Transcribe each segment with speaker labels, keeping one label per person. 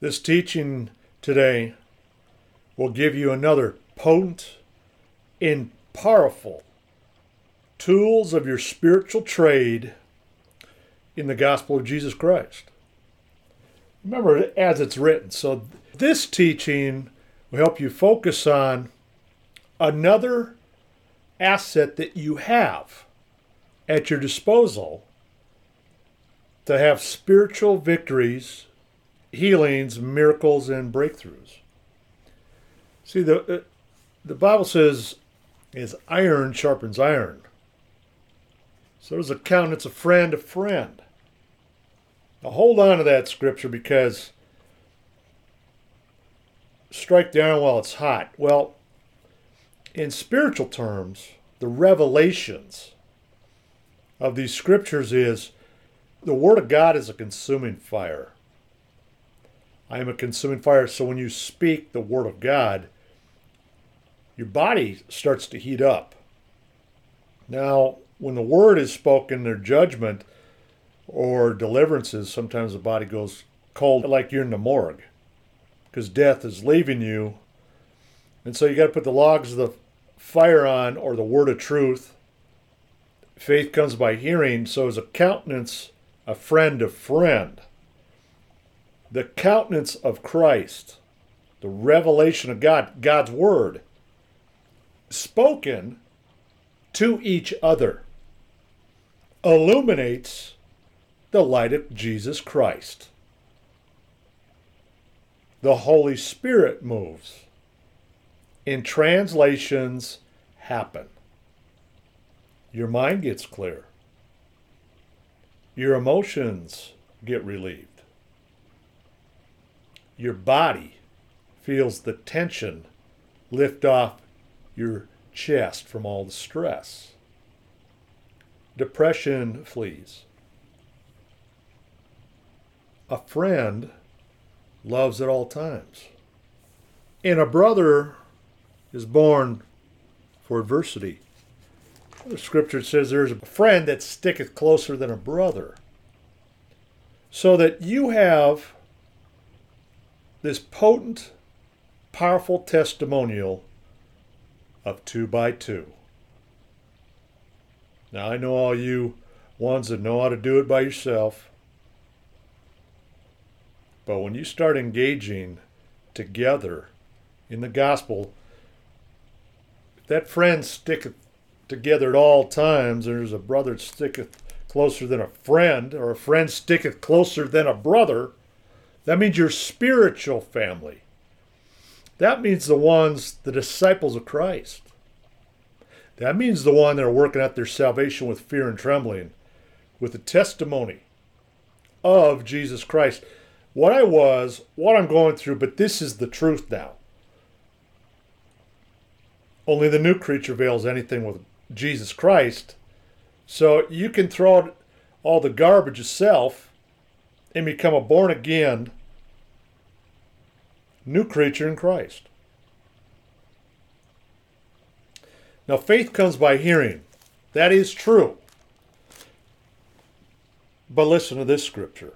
Speaker 1: This teaching today will give you another potent and powerful tools of your spiritual trade in the gospel of Jesus Christ. Remember, as it's written. So, this teaching will help you focus on another asset that you have at your disposal to have spiritual victories, healings, miracles, and breakthroughs. See, the, uh, the Bible says, is iron sharpens iron. So does a countenance a friend a friend. Now hold on to that scripture because strike the iron while it's hot. Well, in spiritual terms, the revelations of these scriptures is the Word of God is a consuming fire. I am a consuming fire. So when you speak the Word of God, your body starts to heat up. Now, when the Word is spoken, their judgment or deliverances, sometimes the body goes cold, like you're in the morgue, because death is leaving you. And so you got to put the logs of the fire on or the word of truth. Faith comes by hearing, so is a countenance a friend of friend. The countenance of Christ, the revelation of God, God's word, spoken to each other, illuminates the light of Jesus Christ. The Holy Spirit moves in translations happen. Your mind gets clear. Your emotions get relieved. Your body feels the tension lift off your chest from all the stress. Depression flees. A friend loves at all times. And a brother is born for adversity. The scripture says there's a friend that sticketh closer than a brother. So that you have this potent, powerful testimonial of two by two. Now, I know all you ones that know how to do it by yourself. But when you start engaging together in the gospel, that friend sticketh together at all times. There's a brother that sticketh closer than a friend, or a friend sticketh closer than a brother. That means your spiritual family. That means the ones, the disciples of Christ. That means the one that are working out their salvation with fear and trembling, with the testimony of Jesus Christ. What I was, what I'm going through, but this is the truth now. Only the new creature veils anything with Jesus Christ. So you can throw all the garbage yourself and become a born again new creature in Christ. Now, faith comes by hearing. That is true. But listen to this scripture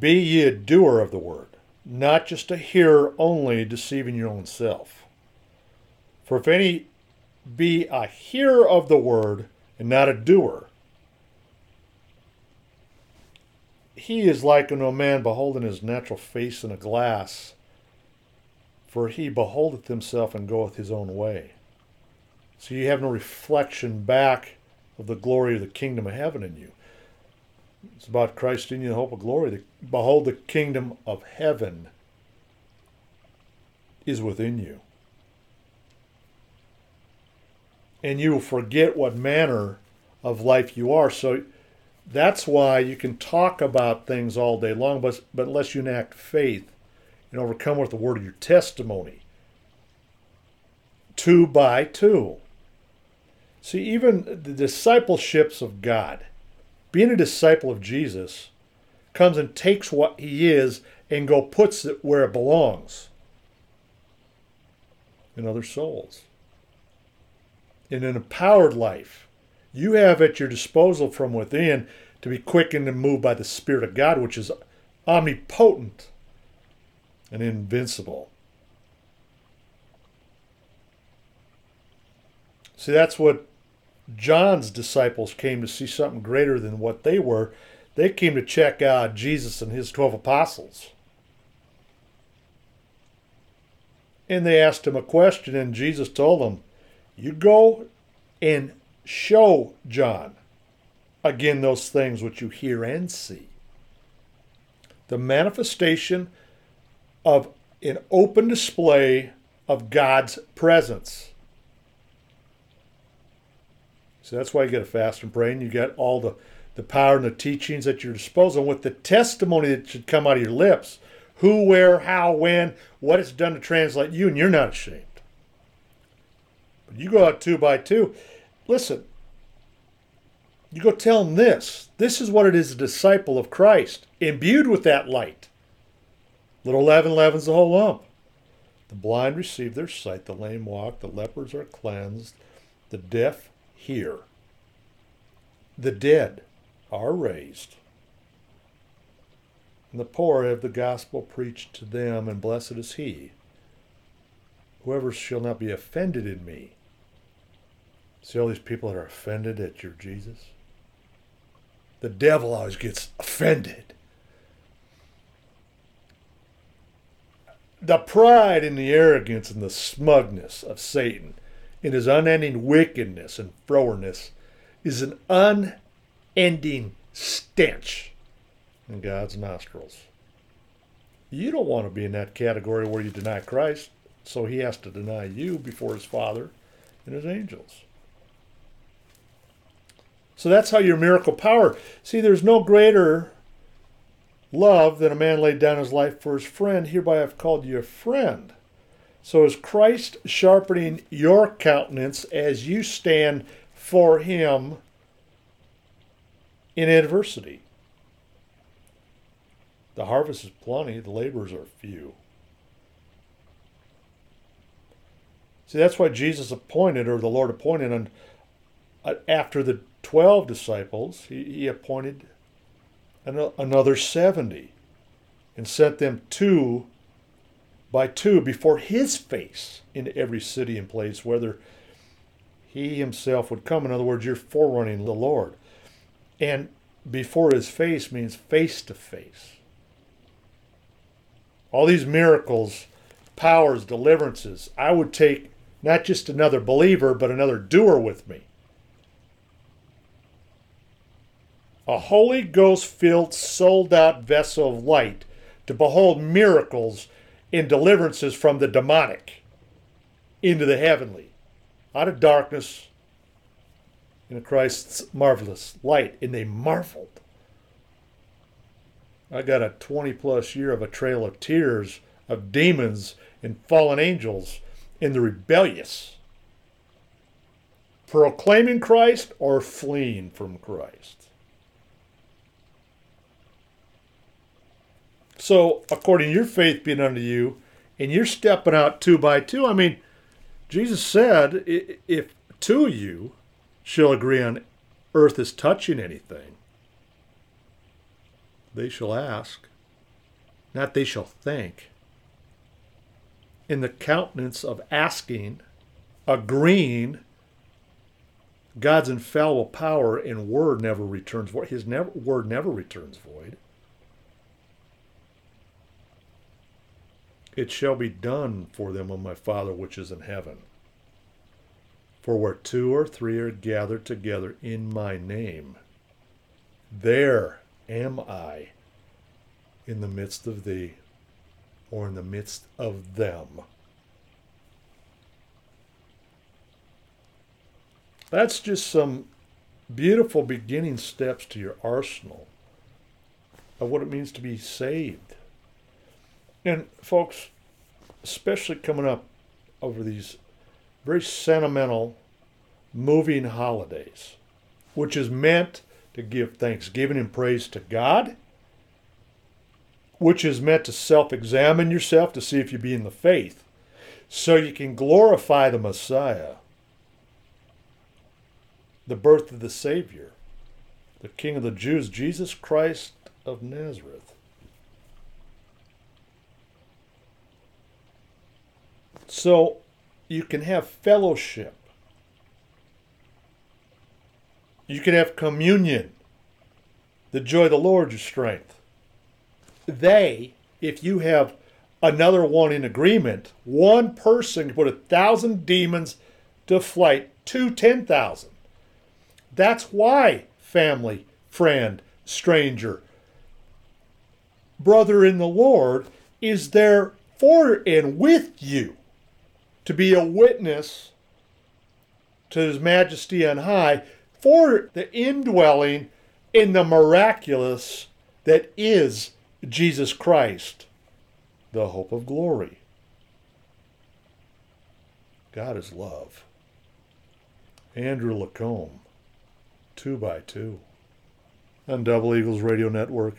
Speaker 1: Be ye a doer of the word, not just a hearer only, deceiving your own self. For if any be a hearer of the word and not a doer, he is like unto a man beholding his natural face in a glass, for he beholdeth himself and goeth his own way. So you have no reflection back of the glory of the kingdom of heaven in you. It's about Christ in you, the hope of glory. Behold, the kingdom of heaven is within you and you will forget what manner of life you are. So that's why you can talk about things all day long, but, but unless you enact faith and overcome with the word of your testimony, two by two. See, even the discipleships of God, being a disciple of Jesus, comes and takes what he is and go puts it where it belongs. In other souls. In an empowered life, you have at your disposal from within to be quickened and moved by the Spirit of God, which is omnipotent, and invincible. See, that's what John's disciples came to see something greater than what they were. They came to check out Jesus and his 12 apostles. And they asked him a question, and Jesus told them, You go and show John again those things which you hear and see. The manifestation of an open display of God's presence. So that's why you get a fast and pray, and you get all the, the power and the teachings at your disposal with the testimony that should come out of your lips. Who, where, how, when, what it's done to translate you, and you're not ashamed. But you go out two by two. Listen, you go tell them this. This is what it is a disciple of Christ, imbued with that light. Little leaven leavens the whole lump. The blind receive their sight, the lame walk, the lepers are cleansed, the deaf hear, The dead are raised. And the poor have the gospel preached to them, and blessed is he. Whoever shall not be offended in me. See all these people that are offended at your Jesus? The devil always gets offended. The pride and the arrogance and the smugness of Satan in his unending wickedness and frowardness is an unending stench in God's nostrils. You don't want to be in that category where you deny Christ, so he has to deny you before his Father and his angels. So that's how your miracle power. See, there's no greater love than a man laid down his life for his friend. Hereby I've called you a friend. So is Christ sharpening your countenance as you stand for him in adversity? The harvest is plenty, the laborers are few. See, that's why Jesus appointed, or the Lord appointed, and after the 12 disciples, he, he appointed another 70 and sent them two by two before his face into every city and place, whether he himself would come. In other words, you're forerunning the Lord. And before his face means face to face. All these miracles, powers, deliverances, I would take not just another believer, but another doer with me. A Holy Ghost filled, sold out vessel of light to behold miracles in deliverances from the demonic into the heavenly, out of darkness into Christ's marvelous light. And they marveled. I got a 20 plus year of a trail of tears of demons and fallen angels in the rebellious, proclaiming Christ or fleeing from Christ. So, according to your faith being unto you, and you're stepping out two by two, I mean, Jesus said, if two of you shall agree on earth is touching anything, they shall ask, not they shall think. In the countenance of asking, agreeing, God's infallible power and word never returns void. His never, word never returns void. It shall be done for them of my Father which is in heaven. For where two or three are gathered together in my name, there am I in the midst of thee, or in the midst of them. That's just some beautiful beginning steps to your arsenal of what it means to be saved. And folks, especially coming up over these very sentimental, moving holidays, which is meant to give thanksgiving and praise to God, which is meant to self examine yourself to see if you be in the faith, so you can glorify the Messiah, the birth of the Savior, the King of the Jews, Jesus Christ of Nazareth. So you can have fellowship. You can have communion. The joy of the Lord your strength. They, if you have another one in agreement, one person can put a thousand demons to flight to 10,000. That's why family, friend, stranger, brother in the Lord is there for and with you to be a witness to his majesty on high for the indwelling in the miraculous that is Jesus Christ, the hope of glory. God is love. Andrew LaCombe, two by two, on Double Eagles Radio Network